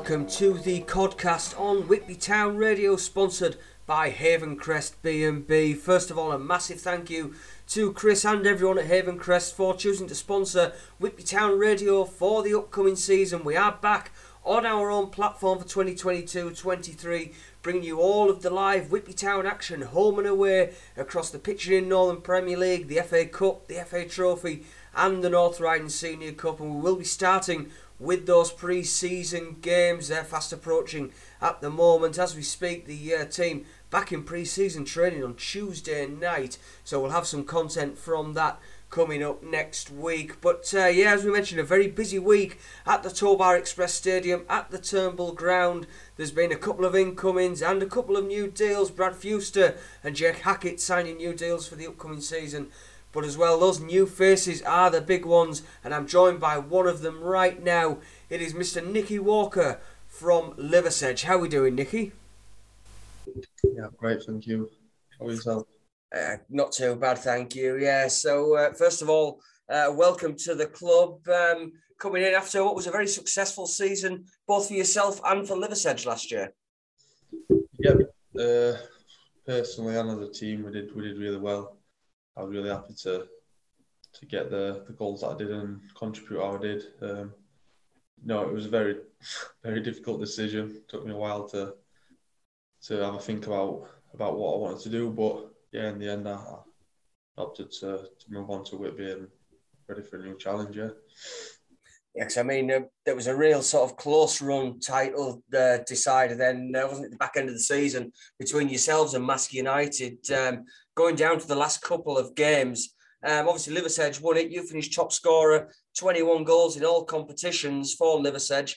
welcome to the podcast on Whitby Town Radio, sponsored by Haven Crest B&B. First of all, a massive thank you to Chris and everyone at Haven Crest for choosing to sponsor Whitby Town Radio for the upcoming season. We are back on our own platform for 2022-23, bringing you all of the live Whitby Town action, home and away, across the Pitching In Northern Premier League, the FA Cup, the FA Trophy, and the North Riding Senior Cup. And we will be starting with those pre-season games. They're fast approaching at the moment. As we speak, the uh, team back in pre-season training on Tuesday night. So we'll have some content from that coming up next week. But uh, yeah, as we mentioned, a very busy week at the Towbar Express Stadium, at the Turnbull Ground. There's been a couple of incomings and a couple of new deals. Brad Fewster and Jake Hackett signing new deals for the upcoming season. But as well, those new faces are the big ones, and I'm joined by one of them right now. It is Mr. Nicky Walker from Liversedge. How are we doing, Nicky? Yeah, great, thank you. How are yourself? Uh, not too bad, thank you. Yeah, so uh, first of all, uh, welcome to the club. Um, coming in after what was a very successful season, both for yourself and for Liversedge last year. Yeah, uh, personally and as a team, we did we did really well. I was really happy to to get the, the goals that I did and contribute how I did. Um, no, it was a very very difficult decision. It took me a while to to have a think about about what I wanted to do, but yeah, in the end, I, opted to, to move on to Whitby and ready for a new challenge. Yeah. Yes, I mean, uh, there was a real sort of close run title uh, decided then, uh, wasn't it, the back end of the season between yourselves and Marske United, um, going down to the last couple of games. Um, obviously, Liversedge won it. You finished top scorer, 21 goals in all competitions for Liversedge.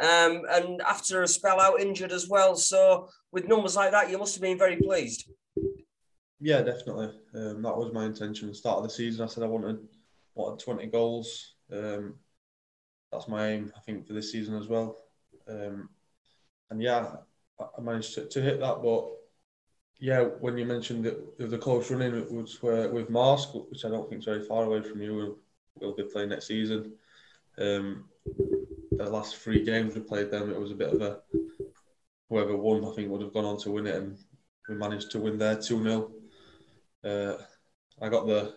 Um, and after a spell out injured as well. So, with numbers like that, you must have been very pleased. Yeah, definitely. Um, that was my intention. at the Start of the season, I said I wanted wanted 20 goals. Um, that's my aim, I think, for this season as well. Um, and yeah, I managed to, to hit that. But yeah, when you mentioned that the close running it was with Marske, which I don't think is very far away from you, we'll be playing next season. Um, the last three games we played them, it was a bit of a whoever won, I think, would have gone on to win it, and we managed to win there two 0 uh, I got the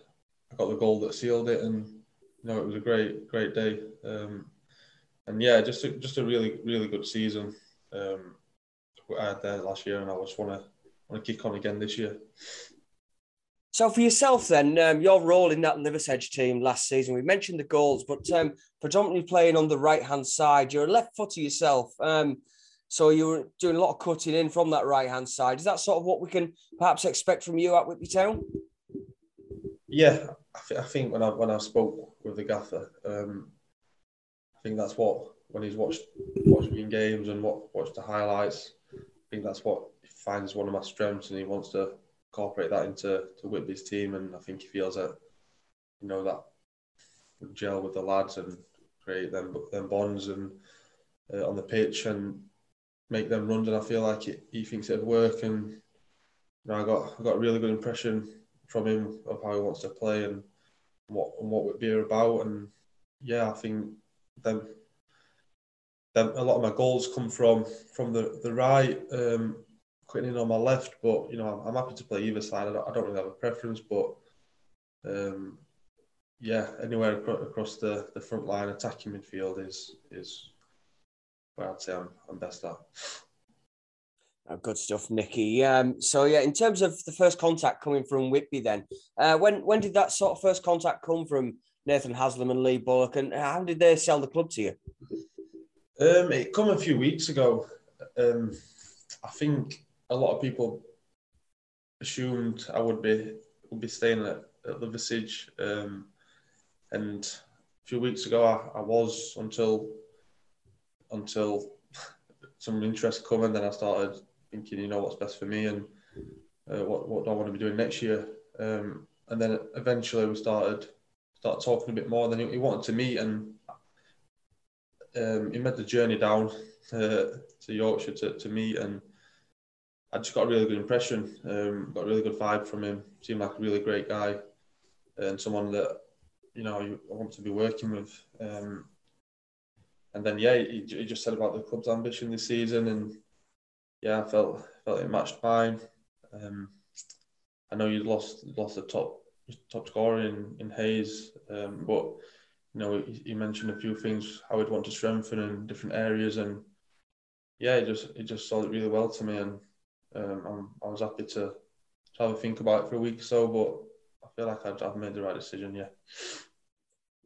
I got the goal that sealed it, and you know it was a great great day. Um, and yeah, just a, just a really really good season um, I had there last year, and I just want to want to kick on again this year. So for yourself, then um, your role in that Liversedge team last season, we mentioned the goals, but um, predominantly playing on the right hand side. You're a left footer yourself, um, so you were doing a lot of cutting in from that right hand side. Is that sort of what we can perhaps expect from you at Whitby Town? Yeah, I, th- I think when I when I spoke with the gaffer, um, I think that's what when he's watched watched me in games and what watched the highlights. I think that's what finds one of my strengths, and he wants to incorporate that into to Whitby's team. And I think he feels that you know that gel with the lads and create them them bonds and uh, on the pitch and make them runs. And I feel like he thinks it'd work. And you know, I got I got a really good impression from him of how he wants to play and what and what Whitby are about. And yeah, I think them. Them, a lot of my goals come from from the the right, um, quitting on my left. But you know, I'm, I'm happy to play either side. I don't, I don't really have a preference, but um, yeah, anywhere across the, the front line attacking midfield is is where I'd say I'm, I'm best at. Oh, good stuff, Nicky. Um, so yeah, in terms of the first contact coming from Whitby, then uh, when when did that sort of first contact come from Nathan Haslam and Lee Bullock, and how did they sell the club to you? Um, it come a few weeks ago. Um, I think a lot of people assumed I would be would be staying at, at Liversedge, um, and a few weeks ago I, I was until until some interest come, and then I started thinking, you know, what's best for me and uh, what what do I want to be doing next year. Um, and then eventually we started started talking a bit more. Then he, he wanted to meet, and um, he made the journey down uh, to Yorkshire to, to meet, and I just got a really good impression. Um, got a really good vibe from him. Seemed like a really great guy, and someone that you know I want to be working with. Um, and then yeah, he, he just said about the club's ambition this season, and yeah, I felt felt it matched mine. Um, I know you lost lost the top top scorer in in Hayes, um, but you know he, he, mentioned a few things how he'd want to strengthen in different areas, and yeah, he just he just sold it really well to me, and um, i was happy to, to have a think about it for a week or so, but I feel like I've, I've made the right decision. Yeah.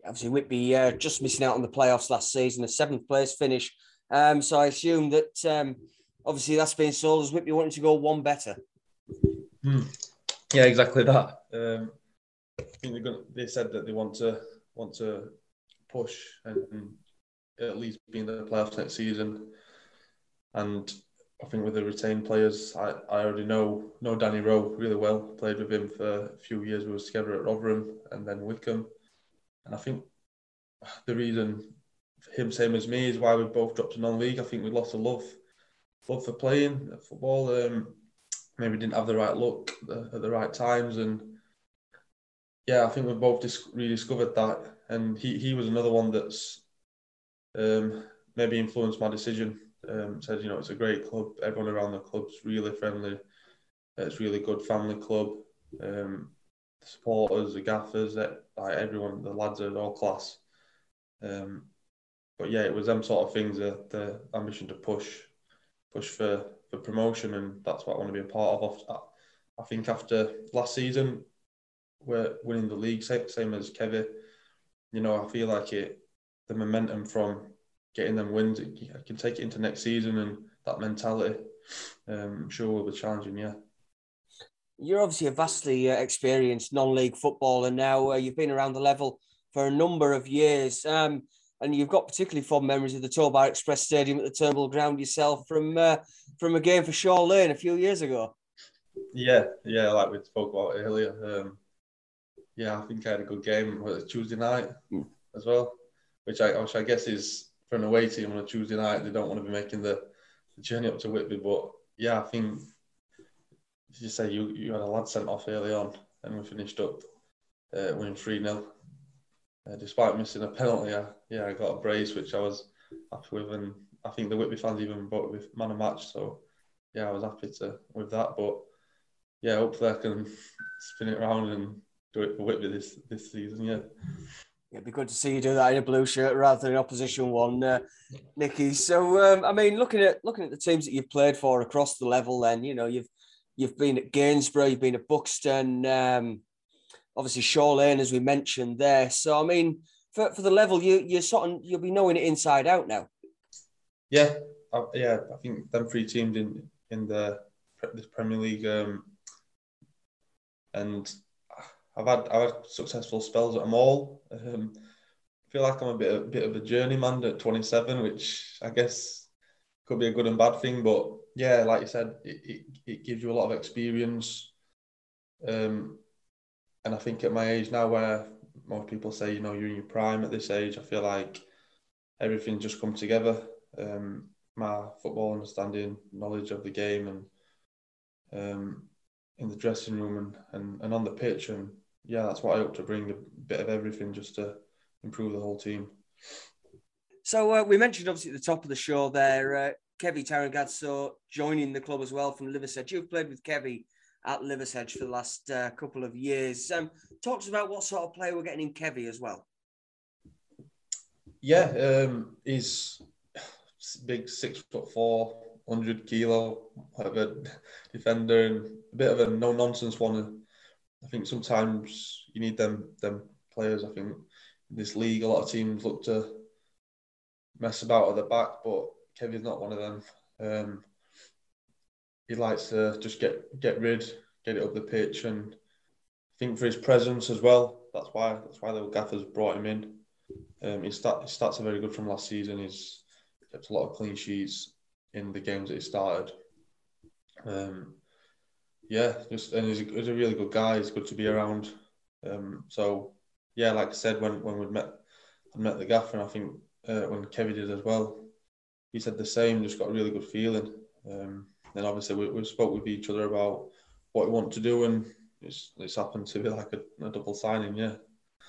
Obviously, Whitby uh, just missing out on the playoffs last season, a seventh place finish. Um, so I assume that um, obviously that's been sold as Whitby wanting to go one better. Hmm. Yeah, exactly that. Um, I think gonna, they said that they want to want to push and, and at least be in the playoffs next season. And I think with the retained players, I, I already know know Danny Rowe really well. Played with him for a few years. We were together at Rotherham and then Wickham, And I think the reason him, same as me, is why we both dropped to non-league. I think we lost a love love for playing football. Um, maybe didn't have the right look at the right times, and yeah, I think we both dis- rediscovered that. And he he was another one that's um, maybe influenced my decision um, said, you know, it's a great club. Everyone around the club's really friendly. It's really good family club. Um, the supporters, the gaffers, like everyone, the lads are all class. Um, but yeah, it was them sort of things. that the ambition to push, push for for promotion, and that's what I want to be a part of. I think after last season, we're winning the league, same as Kevin. You know, I feel like it. The momentum from getting them wins, I can take it into next season and that mentality. Um, I'm sure will be challenging. Yeah. You're obviously a vastly uh, experienced non-league footballer now. Uh, you've been around the level for a number of years, um, and you've got particularly fond memories of the Towbar Express Stadium at the Turnbull Ground yourself from uh, from a game for Shaw Lane a few years ago. Yeah, yeah, like we spoke about earlier. Um, yeah, I think I had a good game Tuesday night mm. as well, which I which I guess is for an away team on a Tuesday night, they don't want to be making the, the journey up to Whitby. But yeah, I think as you say, you, you had a lad sent off early on, and we finished up uh, winning 3 0. Uh, despite missing a penalty, I, yeah, I got a brace, which I was happy with. And I think the Whitby fans even voted with man of match. So yeah, I was happy to with that. But yeah, hopefully I can spin it around and do it for Whitby this, this season. Yeah. It'd be good to see you do that in a blue shirt rather than an opposition one, uh, Nicky. So, um, I mean, looking at looking at the teams that you've played for across the level, then you know you've you've been at Gainsborough, you've been at Buxton, um, obviously Shaw Lane, as we mentioned there. So, I mean, for, for the level, you you sort of you'll be knowing it inside out now. Yeah, I, yeah, I think them three teams in in the the Premier League, um, and I've had I've had successful spells at them all. Um, I feel like I'm a bit a bit of a journeyman at 27, which I guess could be a good and bad thing. But yeah, like you said, it, it, it gives you a lot of experience. Um, and I think at my age now, where most people say, you know, you're in your prime at this age, I feel like everything just come together. Um, my football understanding, knowledge of the game, and um, in the dressing room and, and, and on the pitch, and yeah, that's what I hope to bring a bit of everything just to improve the whole team. So uh, we mentioned obviously at the top of the show there, uh, Kevy Tarangatso joining the club as well from Liversedge. You've played with Kevy at Liversedge for the last uh, couple of years. Um, talk to us about what sort of player we're getting in Kevy as well. Yeah, um, he's big, six foot four, hundred kilo, whatever defender, and a bit of a no nonsense one I think sometimes you need them them players. I think in this league, a lot of teams look to mess about at the back, but Kevin's not one of them. Um, he likes to just get get rid, get it up the pitch, and I think for his presence as well. That's why that's why the gaffers brought him in. Um, his, start, his stats are very good from last season. He's kept a lot of clean sheets in the games that he started. Um, yeah, just and he's a, he's a really good guy. He's good to be around. Um, so yeah, like I said, when when we met, I met the gaffer, and I think uh, when Kevin did as well, he said the same. Just got a really good feeling. Um, and obviously we, we spoke with each other about what we want to do, and it's it's happened to be like a, a double signing. Yeah.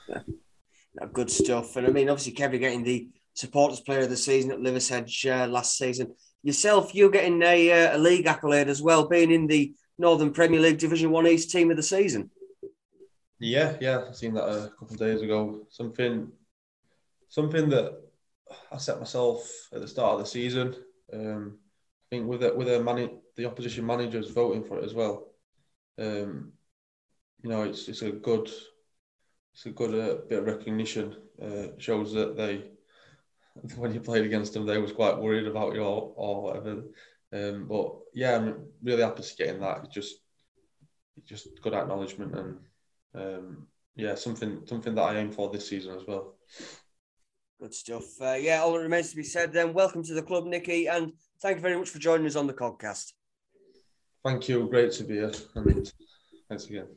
Yeah. good stuff. And I mean, obviously, Kevin getting the Supporters Player of the Season at Liversedge uh, last season. Yourself, you're getting a, uh, a league accolade as well, being in the Northern Premier League Division One East Team of the Season. Yeah, yeah, I've seen that a couple of days ago. Something, something that I set myself at the start of the season. Um, I think with it, with a man, the opposition managers voting for it as well. Um, you know, it's it's a good, it's a good uh, bit of recognition. Uh, shows that they, when you played against them, they was quite worried about you or, or whatever. Um, but yeah, I'm really happy to get in that. It's just, it's just good acknowledgement and um, yeah, something something that I aim for this season as well. Good stuff. Uh, yeah, all that remains to be said then. Welcome to the club, Nicky, and thank you very much for joining us on the podcast. Thank you. Great to be here. And thanks again.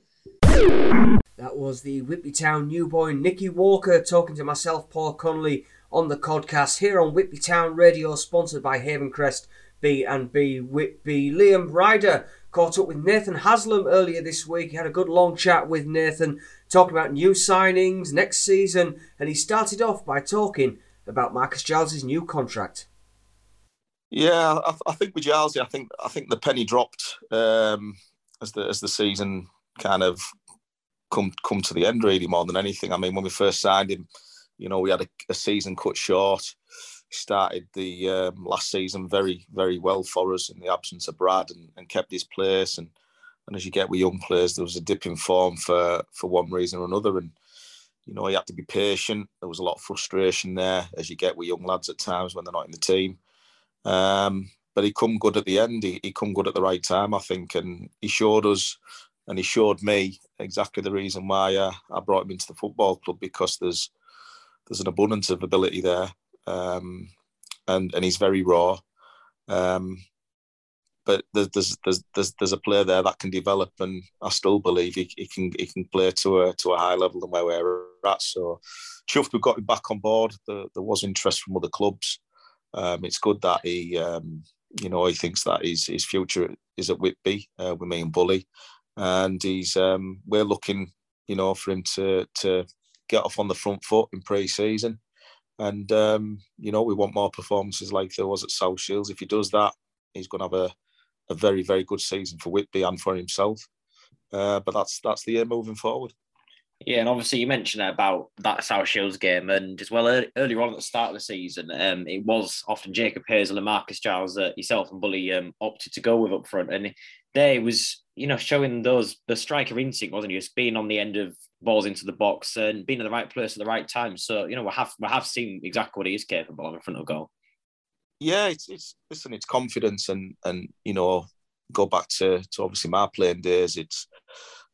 That was the Whitby Town new boy, Nicky Walker, talking to myself, Paul Connolly, on the podcast here on Whitby Town Radio, sponsored by Haven Crest B and B Whitby. Liam Ryder caught up with Nathan Haslam earlier this week. He had a good long chat with Nathan, talking about new signings next season, and he started off by talking about Marcus Giles' new contract. Yeah, I, I think with Giles, I think I think the penny dropped um, as the as the season kind of come come to the end really more than anything. I mean, when we first signed him, you know, we had a, a season cut short started the um, last season very, very well for us in the absence of Brad and, and kept his place. And, and as you get with young players, there was a dip in form for, for one reason or another. And, you know, you had to be patient. There was a lot of frustration there, as you get with young lads at times when they're not in the team. Um, but he come good at the end. He, he come good at the right time, I think. And he showed us and he showed me exactly the reason why uh, I brought him into the football club because there's there's an abundance of ability there um, and and he's very raw. Um, but there's, there's there's there's a player there that can develop, and I still believe he, he can he can play to a to a high level than where we're at. So, chuffed we've got him back on board. The, there was interest from other clubs. Um, it's good that he um, you know he thinks that his his future is at Whitby uh, with me and Bully, and he's um, we're looking you know for him to to get off on the front foot in pre-season and um, you know, we want more performances like there was at South Shields. If he does that, he's going to have a, a very, very good season for Whitby and for himself. Uh, but that's that's the aim moving forward. Yeah, and obviously you mentioned about that South Shields game, and as well earlier on at the start of the season, um, it was often Jacob Hazel and Marcus Giles that yourself and Bully um, opted to go with up front, and there was you know showing those the striker instinct, wasn't he? Just being on the end of balls into the box and being in the right place at the right time. So you know we have we have seen exactly what he is capable of in front of goal. Yeah, it's it's listen, it's confidence and and you know go back to to obviously my playing days. It's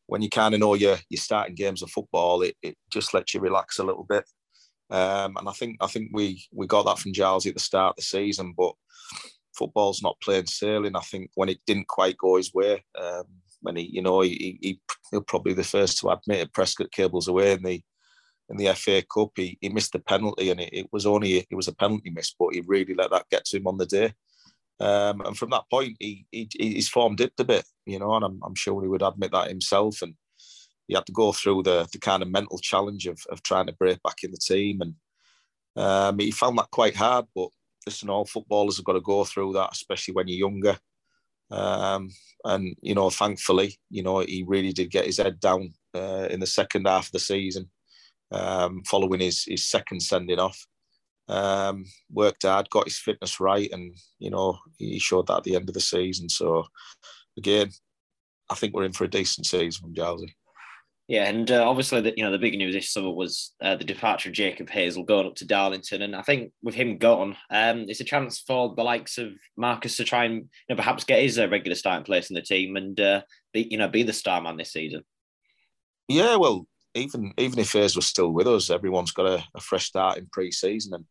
when you kind of know you're you're starting games of football, it, it just lets you relax a little bit. Um, and I think I think we we got that from Giles at the start of the season, but football's not plain sailing. I think when it didn't quite go his way, um, when he, you know, he, he he'll probably be the first to admit it. Prescot cables away in the in the FA Cup. He, he missed the penalty, and it, it was only it was a penalty miss, but he really let that get to him on the day. Um, and from that point, he, he his form dipped a bit, you know, and I'm, I'm sure he would admit that himself. And he had to go through the the kind of mental challenge of of trying to break back in the team, and um, he found that quite hard. But listen, all footballers have got to go through that, especially when you're younger. Um, and you know, thankfully, you know, he really did get his head down uh, in the second half of the season, um, following his his second sending off. Um, worked hard, got his fitness right, and you know, he showed that at the end of the season. So, again, I think we're in for a decent season from Gilesy. Yeah, and uh, obviously, the, you know, the big news this summer was uh, the departure of Jacob Hazel going up to Darlington, and I think with him gone, um, it's a chance for the likes of Marcus to try and you know, perhaps get his uh, regular starting place in the team and uh, be, you know, be the star man this season. Yeah, well, even even if Hazel was still with us, everyone's got a, a fresh start in pre-season, and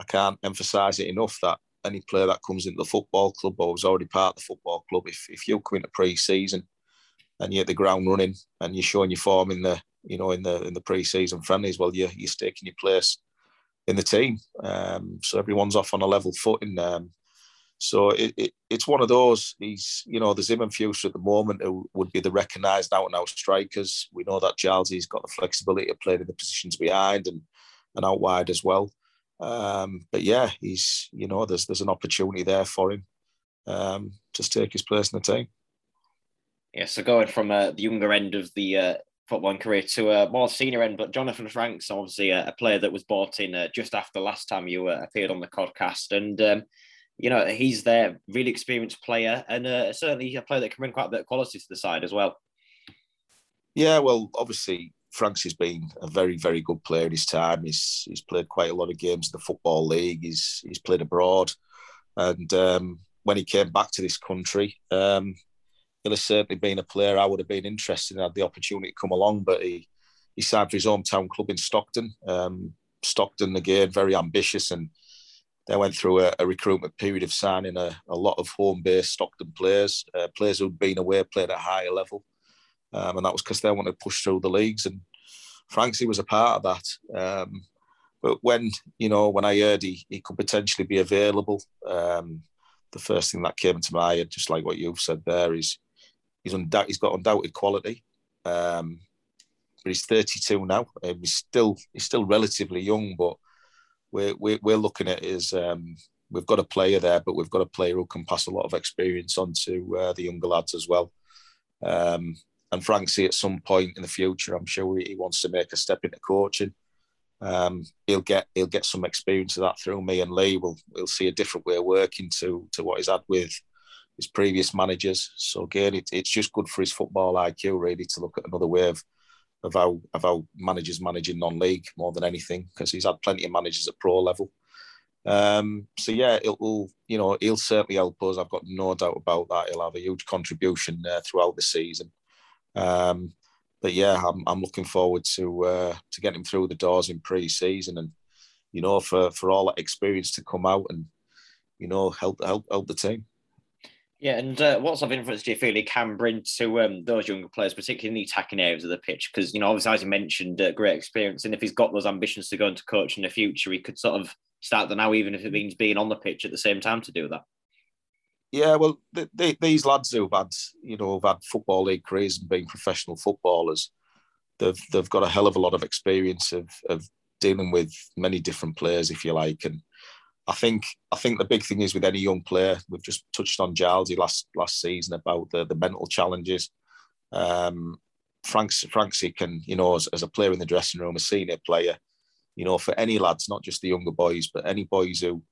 I can't emphasise it enough that any player that comes into the football club or was already part of the football club, if if you come into pre-season and you hit the ground running and you're showing your form in the you know in the in the pre-season friendlies, well, you're you're staking your place in the team. Um, so everyone's off on a level footing. Um, so it, it, it's one of those. He's you know there's him and at the moment who would be the recognised out and out strikers. We know that Giles has got the flexibility of playing in the positions behind and and out wide as well. Um, but yeah, he's you know there's there's an opportunity there for him um, to take his place in the team. Yeah, so going from uh, the younger end of the uh, footballing career to a more senior end, but Jonathan Franks, obviously a, a player that was bought in uh, just after last time you uh, appeared on the podcast, and um, you know he's there, really experienced player, and uh, certainly a player that can bring quite a bit of quality to the side as well. Yeah, well, obviously Franks has been a very, very good player in his time. He's he's played quite a lot of games in the football league. He's he's played abroad, and um, when he came back to this country, um, he'll have certainly been a player I would have been interested in had the opportunity to come along. But he he signed for his hometown club in Stockton. Um, Stockton again, very ambitious, and they went through a, a recruitment period of signing a, a lot of home-based Stockton players, uh, players who'd been away, played at a higher level um, and that was because they wanted to push through the leagues. And Franksy was a part of that. Um, but when you know when I heard he, he could potentially be available, um, the first thing that came to my head, just like what you've said there, is he's undoubt, he's got undoubted quality. Um, but he's 32 now. and he's still he's still relatively young, but we're we're, we're looking at his. Um, we've got a player there, but we've got a player who can pass a lot of experience on to uh, the younger lads as well. Um, and Franksy at some point in the future, I'm sure he wants to make a step into coaching. Um, he'll get he'll get some experience of that through me and Lee. We'll we'll see a different way of working to to what he's had with his previous managers. So again, it, it's just good for his football IQ really to look at another way of of how of how managers managing non-league more than anything because he's had plenty of managers at pro level. Um, so yeah, it will you know he'll certainly help us. I've got no doubt about that. He'll have a huge contribution uh, throughout the season. Um, but yeah, I'm, I'm looking forward to uh, to getting him through the doors in pre-season, and you know, for for all that experience to come out and you know help help help the team. Yeah, and uh, what sort of influence do you feel he can bring to um, those younger players, particularly in the attacking areas of the pitch? Because you know, obviously, as you mentioned, uh, great experience, and if he's got those ambitions to go into coach in the future, he could sort of start the now, even if it means being on the pitch at the same time to do that. Yeah, well, these lads who've had, you know, have had football league careers and been professional footballers, they've they've got a hell of a lot of experience of of dealing with many different players, if you like. And I think I think the big thing is with any young player, we've just touched on Gilesy last last season about the the mental challenges. Um, Franks Franksy can, you know, as, as a player in the dressing room, a senior player, you know, for any lads, not just the younger boys, but any boys who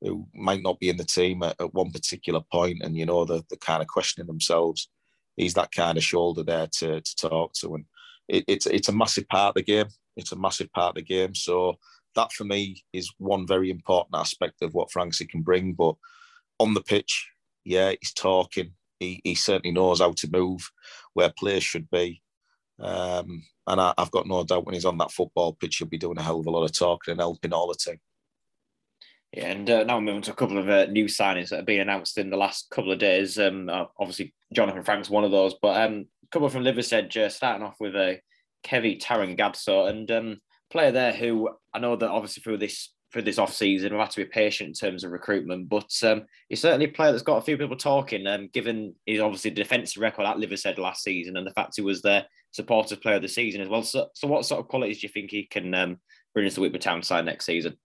who might not be in the team at, at one particular point and you know they're, they're, kind of questioning themselves he's that kind of shoulder there to, to talk to. And it, it's it's a massive part of the game. It's a massive part of the game. So that for me is one very important aspect of what Franksy can bring but on the pitch yeah he's talking. He, he certainly knows how to move where players should be. Um, and I, have got no doubt when he's on that football pitch he'll be doing a hell of a lot of talking and helping all the team. Yeah, and uh, now moving to a couple of uh, new signings that have been announced in the last couple of days. Um, uh, obviously, Jonathan Frank's one of those, but um, a couple from Liversedge, uh, starting off with uh, Kevi Tarangadso, and um, player there who I know that obviously through this for this off season we've had to be patient in terms of recruitment, but um, he's certainly a player that's got a few people talking. Um, given his obviously defensive record at Liversedge last season, and the fact he was their supportive player of the season as well. So, so what sort of qualities do you think he can um, bring to Whitby Town side next season?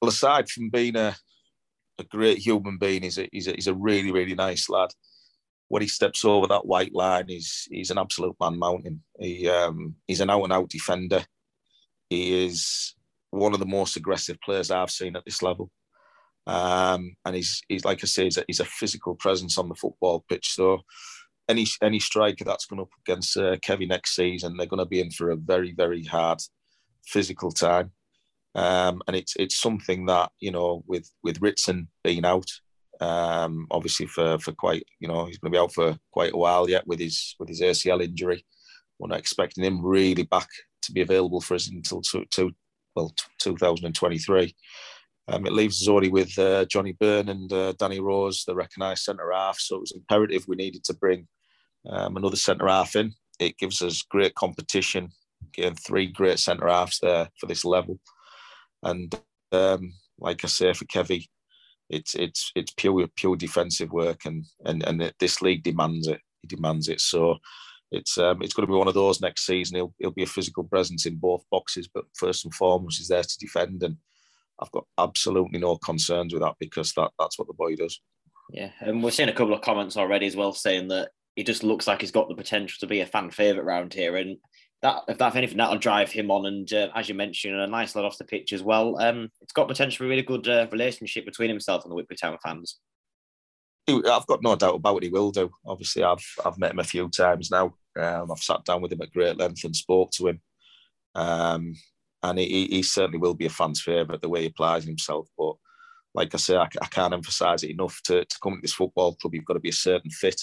well, aside from being a, a great human being, he's a, he's a, he's a really, really nice lad. When he steps over that white line, he's he's an absolute man mountain. He um, he's an out and out defender. He is one of the most aggressive players I've seen at this level. Um, and he's he's like I say, he's a, he's a, physical presence on the football pitch. So any any striker that's going up against uh, Kevin next season, they're going to be in for a very very hard physical time. Um, and it's it's something that you know with with Ritson being out, um, obviously for for quite you know he's going to be out for quite a while yet with his with his ACL injury. We're not expecting him really back to be available for us until to, to well 2023. Um, it leaves us already with uh, Johnny Byrne and uh, Danny Rose, the recognised centre half. So it was imperative we needed to bring um, another centre half in. It gives us great competition, getting three great centre halves there for this level. And um, like I say for Kevy, it's it's it's pure pure defensive work, and and and this league demands it. He demands it. So it's um, it's going to be one of those next season. He'll he'll be a physical presence in both boxes, but first and foremost, he's there to defend. And I've got absolutely no concerns with that because that that's what the boy does. Yeah, and we're seeing a couple of comments already as well saying that he just looks like he's got the potential to be a fan favourite around here, and that if that if anything that'll drive him on. And uh, as you mentioned, a nice lot off the pitch as well. Um, it's got potential for a really good uh, relationship between himself and the Whitby Town fans. I've got no doubt about what he will do. Obviously, I've I've met him a few times now. Um, I've sat down with him at great length and spoke to him. Um, and he, he certainly will be a fan's favourite the way he applies himself. But like I say, I, I can't emphasise it enough. To, to come to this football club, you've got to be a certain fit,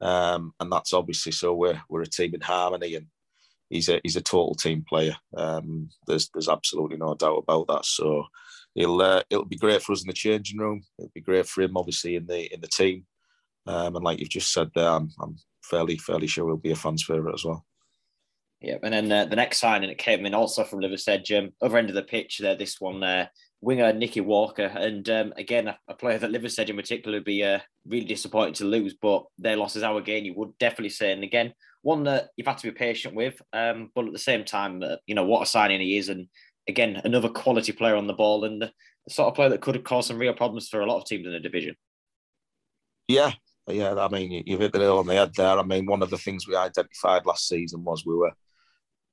um, and that's obviously so. We're we're a team in harmony, and he's a he's a total team player. Um, there's there's absolutely no doubt about that. So he'll uh, it'll be great for us in the changing room. It'll be great for him, obviously, in the in the team. Um, and like you've just said there, I'm, I'm fairly fairly sure he'll be a fan's favourite as well. Yeah, and then uh, the next signing it came in also from Liversedge, um, other end of the pitch there. This one, there, winger Nicky Walker, and um, again a, a, player that Liversedge in particular would be uh, really disappointed to lose, but their loss is our gain. You would definitely say, and again, one that you've had to be patient with, um, but at the same time, uh, you know what a signing he is, and again another quality player on the ball, and the, sort of player that could have caused some real problems for a lot of teams in the division. Yeah, yeah. I mean, you've hit the nail on the head there. I mean, one of the things we identified last season was we were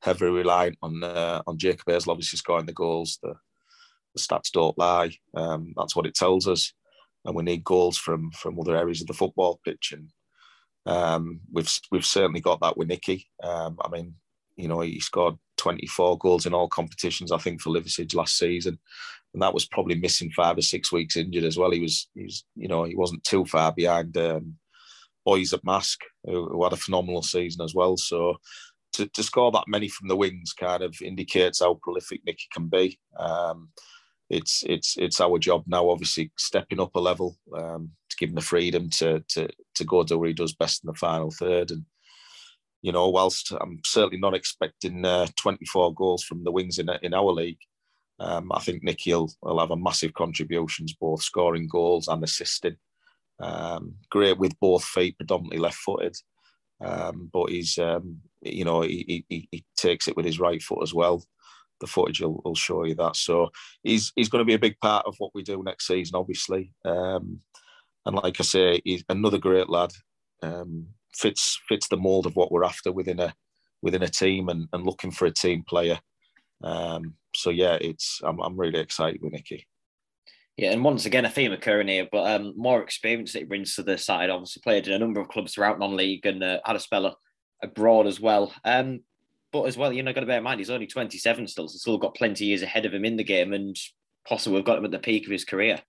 heavily reliant on uh, on Jacob Hazel obviously scoring the goals. The, the stats don't lie. Um, that's what it tells us, and we need goals from from other areas of the football pitch. And um, we've we've certainly got that with Nicky. Um, I mean, you know, he scored 24 goals in all competitions, I think, for Liversedge last season, and that was probably missing five or six weeks injured as well. He was, he was, you know, he wasn't too far behind um, boys at Marske, who, who, had a phenomenal season as well. So to, to score that many from the wings kind of indicates how prolific Nicky can be. Um, it's it's it's our job now, obviously stepping up a level um, to give him the freedom to to to go do what he does best in the final third. And you know, whilst I'm certainly not expecting uh, 24 goals from the wings in in our league, um, I think Nicky will, will have a massive contributions, both scoring goals and assisting. Um, great with both feet, predominantly left-footed. Um, but he's, um, you know, he, he, he, takes it with his right foot as well. The footage will, will, show you that. So he's he's going to be a big part of what we do next season, obviously. Um, and like I say, he's another great lad. Um, fits fits the mold of what we're after within a within a team and, and looking for a team player. Um, so yeah, it's I'm, I'm really excited with Nicky. Yeah, and once again, a theme occurring here, but um, more experience that he brings to the side. Obviously, played in a number of clubs throughout non-league and uh, had a spell abroad as well. Um, but as well, you know, got to bear in mind he's only 27 still, so still got plenty years ahead of him in the game, and possibly we've got him at the peak of his career.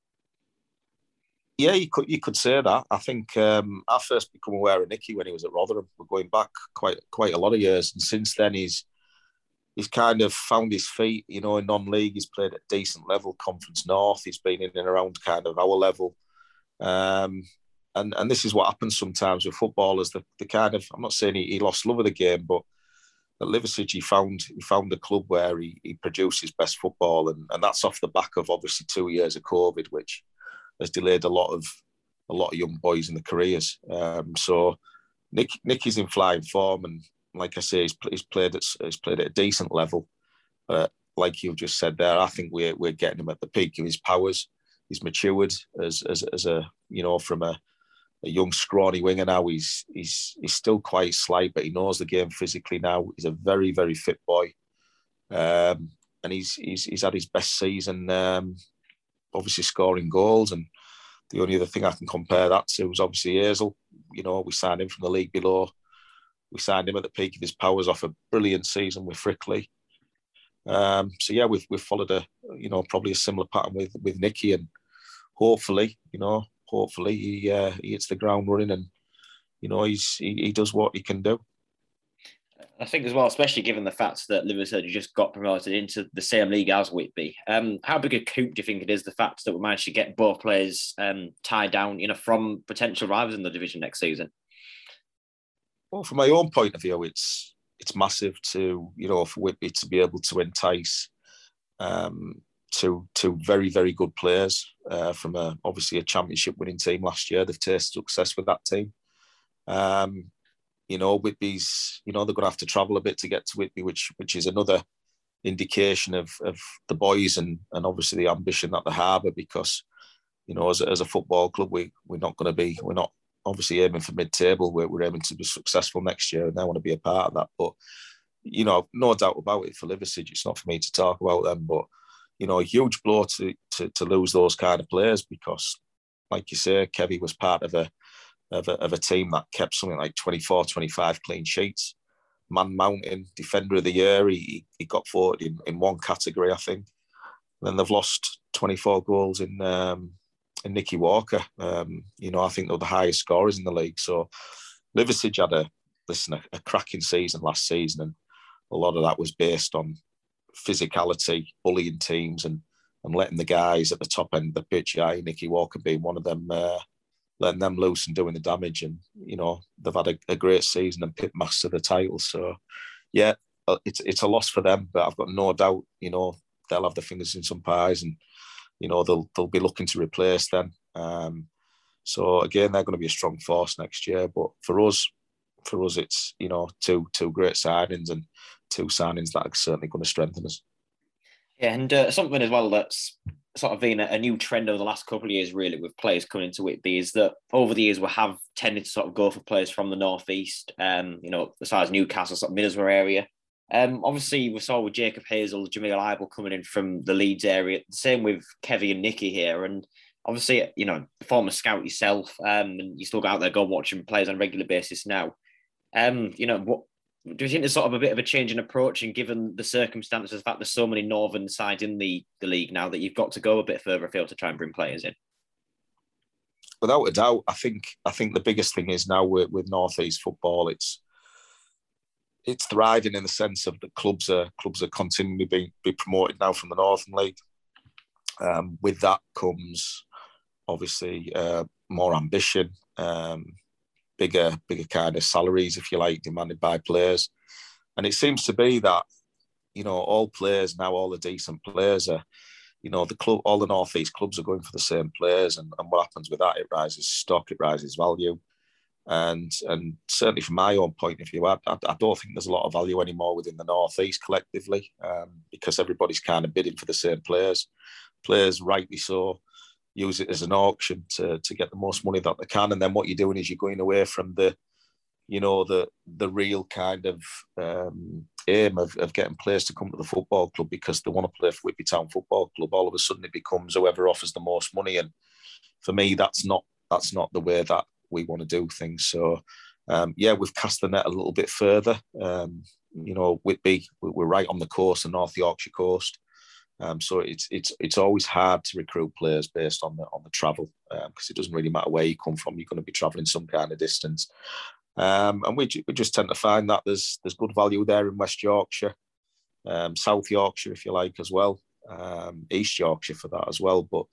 Yeah, you could you could say that. I think um, I first become aware of Nicky when he was at Rotherham. We're going back quite quite a lot of years, and since then he's he's kind of found his feet, you know, in non-league. He's played at decent level, Conference North. He's been in and around kind of our level. Um, and and this is what happens sometimes with footballers. The, the kind of I'm not saying he, he lost love of the game, but at Liversedge he found he found a club where he, he produced his best football, and, and that's off the back of obviously two years of COVID, which has delayed a lot of a lot of young boys in the careers. Um, so Nick Nicky's in flying form, and like I say, he's, he's played at he's played at a decent level. Like you've just said there, I think we're we're getting him at the peak of his powers. He's matured as as, as a you know from a, a young scrawny winger now. He's he's he's still quite slight, but he knows the game physically now. He's a very very fit boy, um, and he's he's he's had his best season. Um, obviously scoring goals, and the only other thing I can compare that to was obviously Hazel. You know, we signed him from the league below we signed him at the peak of his powers off a brilliant season with Frickley. Um, so yeah, we've we've followed a you know probably a similar pattern with with Nicky, and hopefully you know hopefully he uh, he hits the ground running and you know he's he, he does what he can do. I think as well, especially given the fact that Liverpool just got promoted into the same league as Whitby. Um, how big a coup do you think it is the fact that we managed to get both players um, tied down, you know, from potential rivals in the division next season? Well, from my own point of view, it's it's massive to you know for Whitby to be able to entice um, to to very very good players uh, from a obviously a championship winning team last year. They've tasted success with that team. Um, you know, Whitby's you know they're going to have to travel a bit to get to Whitby, which which is another indication of of the boys and and obviously the ambition that they harbour because you know as a, as a football club we we're not going to be we're not obviously aiming for mid-table we're, we're aiming to be successful next year and I want to be a part of that. But you know no doubt about it for Liversedge it's not for me to talk about them but you know a huge blow to to, to lose those kind of players because like you say Kevy was part of a of a, of a team that kept something like 24 25 clean sheets Man Mountain Defender of the Year. He, he got voted in, in one category, I think. And then they've lost 24 goals in um, in Nicky Walker. Um, you know, I think they're the highest scorers in the league. So Liversedge had a listen a, a, cracking season last season, and a lot of that was based on physicality, bullying teams, and and letting the guys at the top end of the pitch, yeah, Nicky Walker being one of them, uh, letting them loose and doing the damage. And you know they've had a, a great season and pit master the title. So yeah, uh, it's it's a loss for them, but I've got no doubt. You know they'll have their fingers in some pies, and you know they'll they'll be looking to replace them. Um, so again, they're going to be a strong force next year. But for us, for us, it's you know two two great signings and two signings that are certainly going to strengthen us. Yeah, and uh, something as well that's sort of been a, new trend over the last couple of years, really, with players coming into Whitby, is that over the years we have tended to sort of go for players from the northeast, um, you know, as far as Newcastle, sort of Middlesbrough area. Um, obviously, we saw with Jacob Hazel, Jamil Ible coming in from the Leeds area. Same with Kevy and Nicky here, and obviously, you know, former scout yourself, um, and you still go out there, go watching players on a regular basis now. Um, you know, what do you think there's sort of a bit of a change in approach and given the circumstances, the fact there's so many northern sides in the, the league now that you've got to go a bit further afield to try and bring players in? Without a doubt, I think I think the biggest thing is now with, with northeast football, it's it's thriving in the sense of the clubs are clubs are continually being be promoted now from the Northern League. Um, with that comes obviously uh, more ambition. Um, bigger, bigger kind of salaries, if you like, demanded by players. And it seems to be that, you know, all players now, all the decent players are, you know, the club, all the northeast clubs are going for the same players, and, and what happens with that? It rises stock, it rises value, and and certainly from my own point of view, I, I, I don't think there's a lot of value anymore within the northeast collectively, um, because everybody's kind of bidding for the same players, players rightly so, use it as an auction to, to get the most money that they can. And then what you're doing is you're going away from the, you know, the the real kind of um, aim of, of getting players to come to the football club because they want to play for Whitby Town Football Club. All of a sudden, it becomes whoever offers the most money. And for me, that's not that's not the way that we want to do things. So, um, yeah, we've cast the net a little bit further. Um, you know, Whitby, we're right on the coast, the North Yorkshire coast. Um, so it's it's it's always hard to recruit players based on the on the travel because um, it doesn't really matter where you come from. You're going to be travelling some kind of distance, um, and we, we just tend to find that there's there's good value there in West Yorkshire, um, South Yorkshire if you like as well, um, East Yorkshire for that as well. But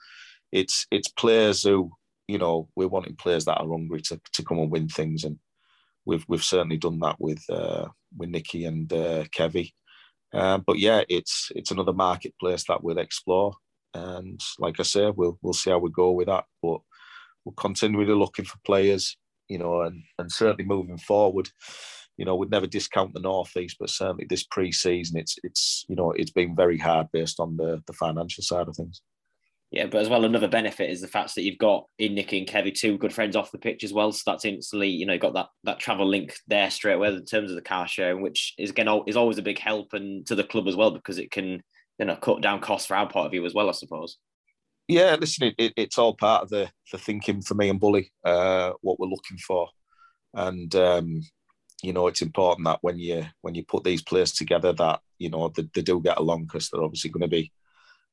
it's it's players who you know we're wanting players that are hungry to, to come and win things, and we've we've certainly done that with uh, with Nicky and uh, Kevy. Um, but yeah, it's it's another marketplace that we'll explore, and like I say, we'll we'll see how we go with that. But we're continually looking for players, you know, and and certainly moving forward, you know, we'd never discount the northeast, but certainly this pre-season, it's it's you know it's been very hard based on the the financial side of things. Yeah, but as well, another benefit is the fact that you've got in Nicky and Kevy two good friends off the pitch as well. So that's instantly, you know, got that that travel link there straight away in terms of the car sharing, which is again is always a big help and to the club as well because it can, you know, cut down costs for our part of view as well, I suppose. Yeah, listen, it, it's all part of the the thinking for me and Bully, uh, what we're looking for, and um, you know, it's important that when you when you put these players together, that you know they, they do get along because they're obviously going to be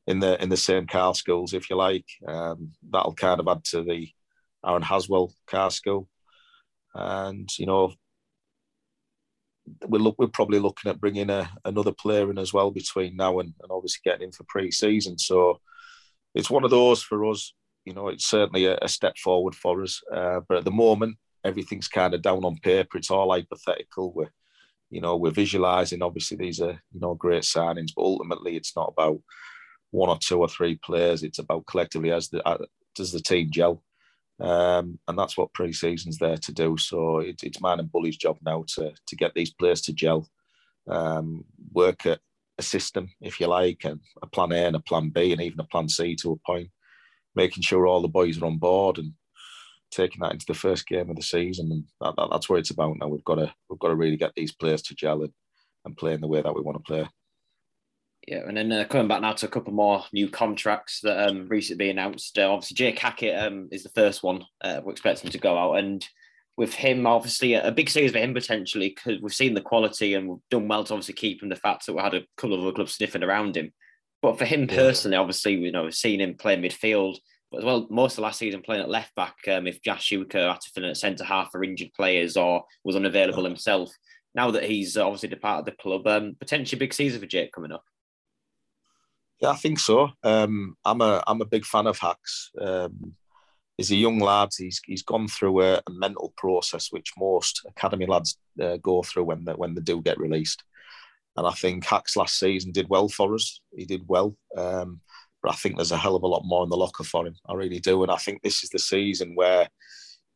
in the in the same car schools, if you like. Um, that'll kind of add to the Aaron Haswell car school, and you know we're look, we're probably looking at bringing a, another player in as well between now and, and obviously getting in for pre-season. So it's one of those for us. You know, it's certainly a, a step forward for us. Uh, but at the moment, everything's kind of down on paper. It's all hypothetical. We're, you know, we're visualising. Obviously, these are you know great signings, but ultimately, it's not about one or two or three players. It's about collectively as the uh, does the team gel, um, and that's what pre-season's there to do. So it, it's mine and Bully's job now to to get these players to gel, um, work at a system, if you like, and a plan A and a plan B, and even a plan C to a point, making sure all the boys are on board and taking that into the first game of the season. And that, that, that's what it's about now. We've got to we've got to really get these players to gel and, and play in the way that we want to play. Yeah, and then uh, coming back now to a couple more new contracts that um, recently announced. Uh, obviously, Jake Hackett um, is the first one. Uh, we're expecting to go out, and with him, obviously, a big series for him potentially because we've seen the quality and we've done well to obviously keep him. The fact that we had a couple of other clubs sniffing around him, but for him personally, obviously, you know, we've seen him play midfield, but as well, most of last season playing at left back. Um, if Josh Schuker had to fill in at centre half for injured players or was unavailable himself, now that he's obviously departed the club, um, potentially big season for Jake coming up. Yeah, I think so. Um, I'm a I'm a big fan of Hacks. Um, he's a young lad. He's he's gone through a, a mental process which most academy lads uh, go through when they, when they do get released. And I think Hacks last season did well for us. He did well, um, but I think there's a hell of a lot more in the locker for him. I really do, and I think this is the season where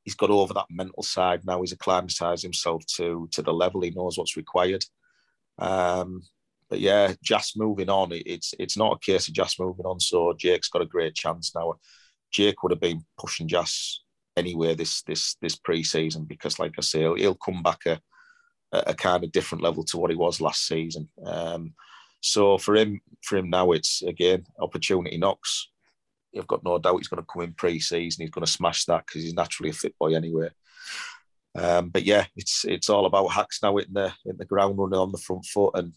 he's got over that mental side. Now he's acclimatized himself to to the level. He knows what's required. Um, but yeah, just moving on. It's it's not a case of just moving on. So Jake's got a great chance now. Jake would have been pushing Jas anywhere this this this pre-season because, like I say, he'll, he'll come back a, a kind of different level to what he was last season. Um, so for him, for him now, it's again opportunity knocks. You've got no doubt he's going to come in pre-season. He's going to smash that because he's naturally a fit boy anyway. Um, but yeah, it's it's all about Hacks now in the in the ground running on the front foot and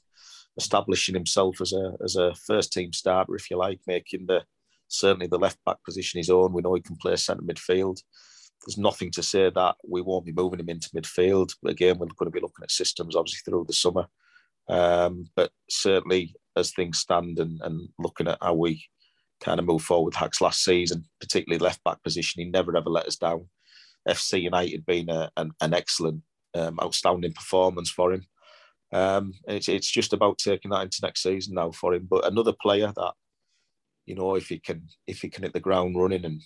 establishing himself as a as a first team starter, if you like, making the certainly the left back position his own. We know he can play centre midfield. There's nothing to say that we won't be moving him into midfield. Again, we're going to be looking at systems obviously through the summer. Um, but certainly, as things stand and, and looking at how we kind of move forward Hacks last season, particularly left back position, he never ever let us down. FC United being a, an, an excellent, um, outstanding performance for him. Um, it's, it's just about taking that into next season now for him. But another player that, you know, if he can if he can hit the ground running and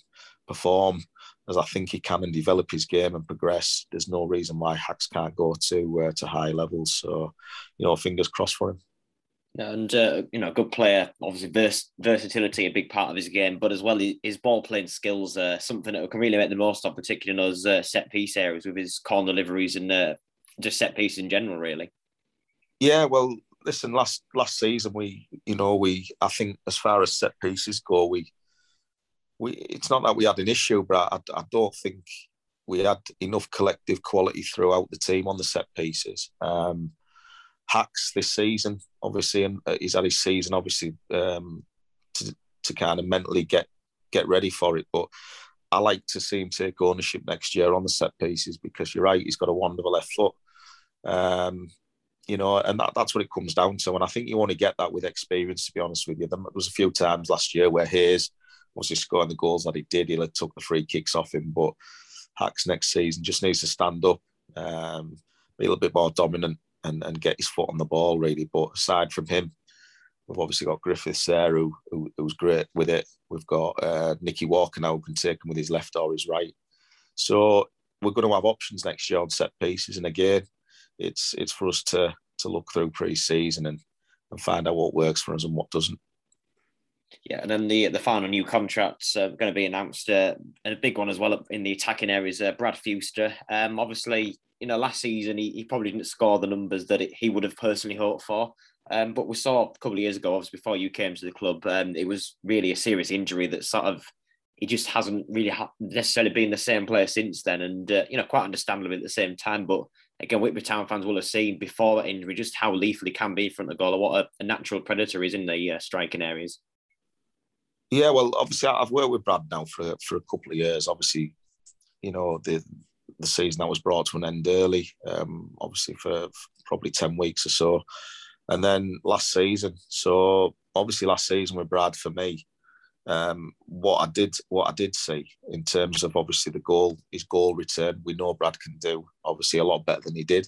perform as I think he can and develop his game and progress, there's no reason why Hacks can't go to uh, to high levels. So, you know, fingers crossed for him. And uh, you know, good player. Obviously, vers- versatility a big part of his game, but as well his ball playing skills uh, something that can really make the most of, particularly in those uh, set piece areas with his corner deliveries and uh, just set pieces in general. Really. Yeah, well, listen, last last season we, you know, we I think as far as set pieces go, we we it's not that we had an issue, but I, I don't think we had enough collective quality throughout the team on the set pieces. Um, Hacks this season, obviously, and uh, he's had his season obviously um, to to kind of mentally get get ready for it, but. I like to see him take ownership next year on the set pieces because you're right, he's got a wonderful left foot. Um, you know, and that, that's what it comes down to. And I think you only get that with experience, to be honest with you. There was a few times last year where Hayes was scoring the goals that he did. He took the free kicks off him, but Hacks next season just needs to stand up, um, be a little bit more dominant and, and get his foot on the ball, really. But aside from him, we've obviously got Griffiths there who, who who's great with it. We've got uh, Nicky Walker now who can take him with his left or his right. So we're going to have options next year on set pieces. And again, it's it's for us to to look through pre-season and and find out what works for us and what doesn't. Yeah, and then the the final new contracts are going to be announced, uh, and a big one as well in the attacking areas. Uh, Brad Fewster, um, obviously, you know, last season he, he probably didn't score the numbers that it, he would have personally hoped for. Um, but we saw a couple of years ago, obviously before you came to the club, um, it was really a serious injury that sort of he just hasn't really ha- necessarily been the same player since then, and uh, you know, quite understandably at the same time. But again, Whitby Town fans will have seen before that injury just how lethal he can be in front of goal, or what a, a natural predator is in the uh, striking areas. Yeah, well, obviously, I've worked with Brad now for for a couple of years. Obviously, you know the the season that was brought to an end early, um, obviously for, for probably ten weeks or so, and then last season. So obviously, last season with Brad for me, um, what I did, what I did see in terms of obviously the goal, his goal return, we know Brad can do obviously a lot better than he did.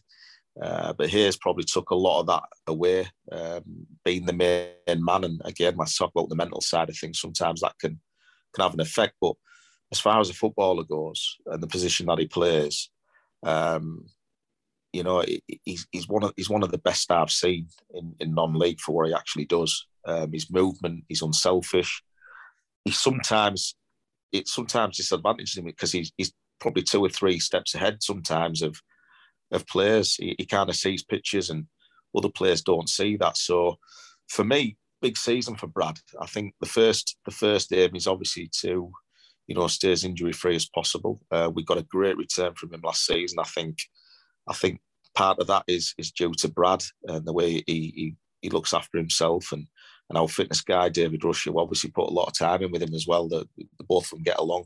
Uh, but Hayes probably took a lot of that away, um, being the main man. And again, I talk about the mental side of things. Sometimes that can can have an effect. But as far as a footballer goes and the position that he plays, um, you know, he's, he's one of he's one of the best I've seen in, in non-league for what he actually does. Um, his movement, he's unselfish. He sometimes it sometimes disadvantages him because he's he's probably two or three steps ahead sometimes of of players. He, he kind of sees pictures and other players don't see that. So for me, big season for Brad. I think the first the first aim is obviously to you know stay as injury free as possible. Uh, we got a great return from him last season. I think I think part of that is is due to Brad and the way he he, he looks after himself and and our fitness guy David Rush, who obviously put a lot of time in with him as well. The both of them get along.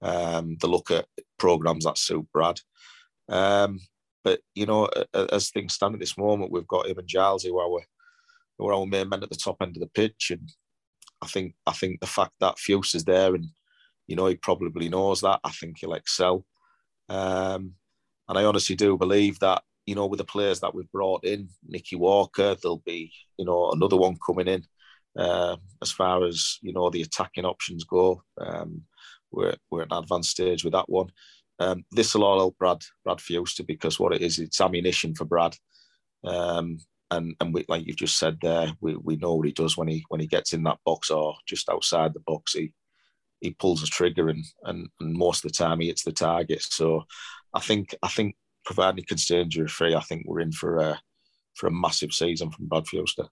Um, look at programs that suit Brad. Um, but you know, as things stand at this moment, we've got him and Giles who are our who are our main men at the top end of the pitch, and I think I think the fact that Fuse is there and you know he probably knows that. I think he'll excel. Um, and I honestly do believe that, you know, with the players that we've brought in, Nicky Walker, there'll be, you know, another one coming in. Uh, as far as, you know, the attacking options go, um, we're, we're at an advanced stage with that one. Um, this will all help Brad, Brad Fewster because what it is, it's ammunition for Brad. Um, and and we, like you've just said there, we, we know what he does when he when he gets in that box or just outside the box. He he pulls the trigger and, and and most of the time he hits the target. So I think I think providing he can stay injury free, I think we're in for a for a massive season from Brad Fewster.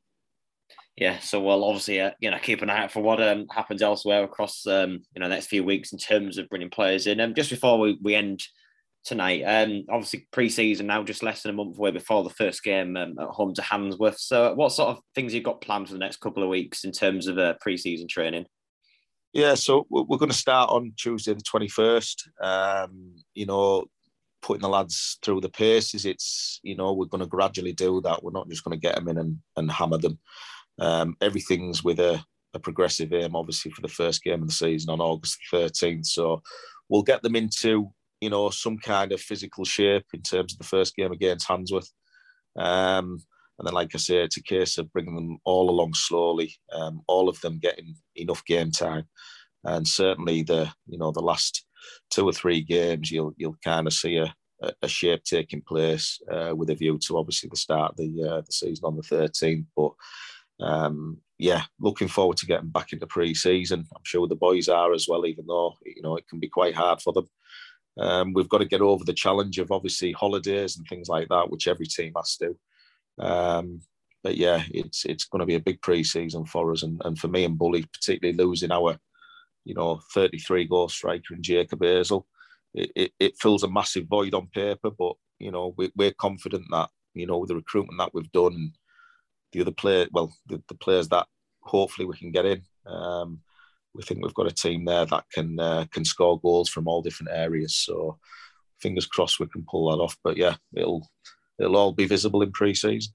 Yeah, so we'll obviously uh, you know keep an eye out for what um, happens elsewhere across um, you know next few weeks in terms of bringing players in. And um, just before we, we end tonight, um, obviously pre-season now just less than a month away before the first game um, at home to Handsworth. So what sort of things you've got planned for the next couple of weeks in terms of uh, pre-season training? Yeah, so we're going to start on Tuesday the twenty first. Um, you know, putting the lads through the paces. It's you know we're going to gradually do that. We're not just going to get them in and, and hammer them. Um, everything's with a, a, progressive aim, obviously, for the first game of the season on August 13th. So we'll get them into you know some kind of physical shape in terms of the first game against Handsworth. Um, and then, like I say, it's a case of bringing them all along slowly, um, all of them getting enough game time, and certainly the you know the last two or three games, you'll you'll kind of see a, a shape taking place uh, with a view to obviously the start of the uh, the season on the 13th. But um, yeah, looking forward to getting back into pre-season. I'm sure the boys are as well, even though you know it can be quite hard for them. Um, we've got to get over the challenge of obviously holidays and things like that, which every team has to. Um, but yeah, it's it's going to be a big pre-season for us, and, and for me and Bully, particularly losing our you know, 33 goal striker in Jacob Hazel. It, it, it, fills a massive void on paper, but, you know, we, we're confident that, you know, with the recruitment that we've done, and the other player, well, the, the players that hopefully we can get in, um, we think we've got a team there that can uh, can score goals from all different areas. So fingers crossed we can pull that off. But yeah, it'll it'll all be visible in pre-season.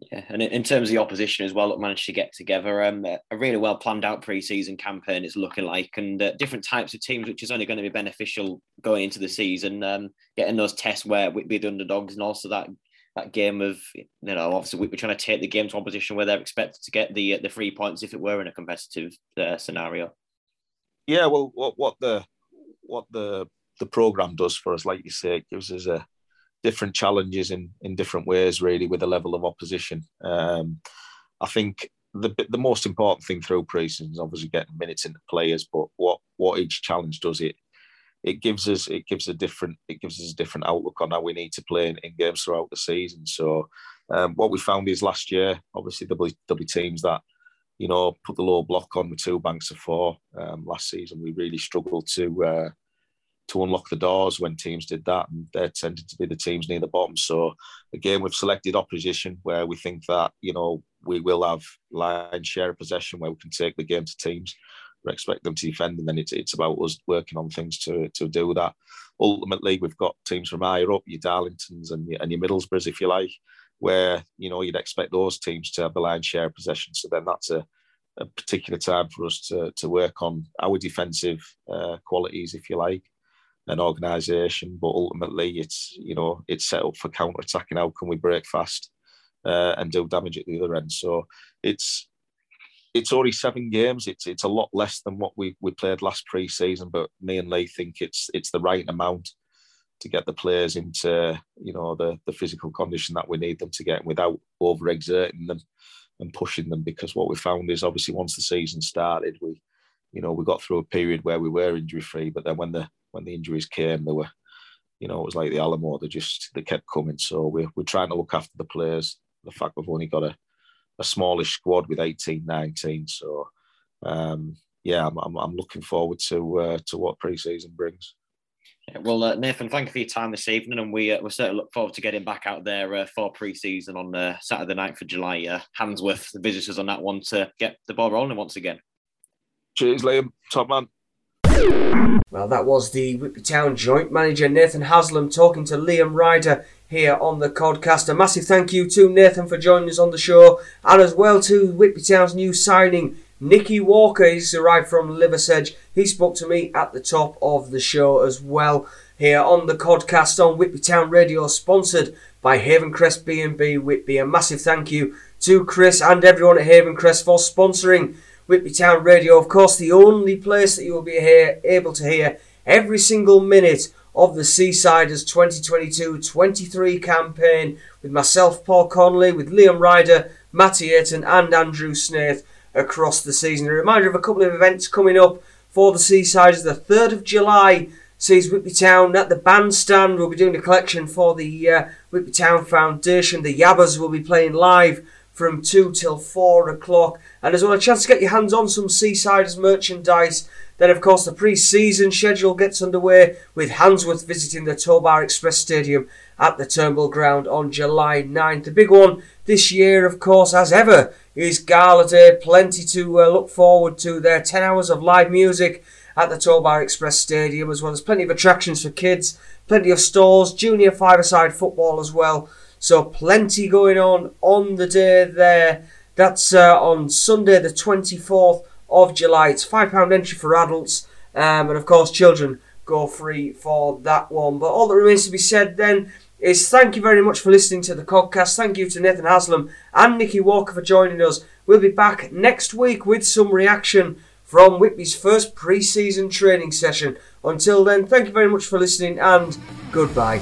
Yeah, and in terms of the opposition as well, look, managed to get together um, a really well planned out pre-season campaign. It's looking like, and uh, different types of teams, which is only going to be beneficial going into the season. Um, getting those tests where we'd be the underdogs, and also that that game of you know, obviously we're trying to take the game to opposition where they're expected to get the the three points if it were in a competitive uh, scenario. Yeah, well, what what the what the the program does for us, like you say, it gives us a different challenges in in different ways, really, with a level of opposition. Um, I think the the most important thing through pre-season is obviously getting minutes into players, but what what each challenge does it it gives us it gives a different it gives us a different outlook on how we need to play in, in games throughout the season. So um, what we found is last year, obviously there'll be, there'll be teams that you know put the low block on with two banks of four. Um, last season we really struggled to uh, to unlock the doors when teams did that, and they tended to be the teams near the bottom. So again, we've selected opposition where we think that you know we will have line share of possession where we can take the game to teams. We expect them to defend, and then it's it's about us working on things to to do that. Ultimately, we've got teams from higher up, your Darlingtons and your, and your Middlesbroughs, if you like, where you know you'd expect those teams to have the line share of possession. So then that's a a particular time for us to, to work on our defensive uh, qualities, if you like an organisation, but ultimately it's you know it's set up for counter attacking. How can we break fast uh, and do damage at the other end? So it's it's only seven games. It's it's a lot less than what we we played last pre-season, but me and Lee think it's it's the right amount. to get the players into you know the the physical condition that we need them to get without overexerting them and pushing them because what we found is obviously once the season started we you know we got through a period where we were injury free but then when the when the injuries came they were you know it was like the Alamo they just they kept coming so we're, we're trying to look after the players the fact we've only got a, a smallish squad with 18 19 so um yeah I'm, I'm, I'm looking forward to uh, to what pre-season brings well, uh, Nathan, thank you for your time this evening, and we uh, we certainly look forward to getting back out there uh, for pre-season on uh, Saturday night for July. Uh, Handsworth, the visitors on that one to get the ball rolling once again. Cheers, Liam. Top man. Well, that was the Whitby Town joint manager Nathan Haslam talking to Liam Ryder here on the podcast. A massive thank you to Nathan for joining us on the show, and as well to Whitby Town's new signing Nicky Walker, he's arrived from Liversedge. He spoke to me at the top of the show as well here on the podcast on Whitby Town Radio, sponsored by Havencrest B&B Whitby. A massive thank you to Chris and everyone at Havencrest for sponsoring Whitby Town Radio. Of course, the only place that you will be here, able to hear every single minute of the Seasiders 2022-23 campaign with myself, Paul Connolly, with Liam Ryder, Matty Ayton and Andrew Snaith across the season. A reminder of a couple of events coming up for the Seasiders. The 3rd of July sees Whitby Town at the bandstand. We'll be doing a collection for the uh, Whitby Town Foundation. The Yabbers will be playing live from 2 till 4 o'clock. And as well, a chance to get your hands on some Seasiders merchandise. Then, of course, the pre season schedule gets underway with Handsworth visiting the Towbar Express Stadium at the Turnbull Ground on July 9th. The big one this year, of course, as ever, is Gala Day. Plenty to uh, look forward to there. 10 hours of live music at the Towbar Express Stadium, as well as plenty of attractions for kids, plenty of stores, junior five-a-side football as well. So plenty going on on the day there. That's uh, on Sunday, the 24th of July. It's £5 entry for adults, um, and of course, children go free for that one. But all that remains to be said then is thank you very much for listening to the podcast. Thank you to Nathan Haslam and Nicky Walker for joining us. We'll be back next week with some reaction from Whitby's first pre season training session. Until then, thank you very much for listening and goodbye.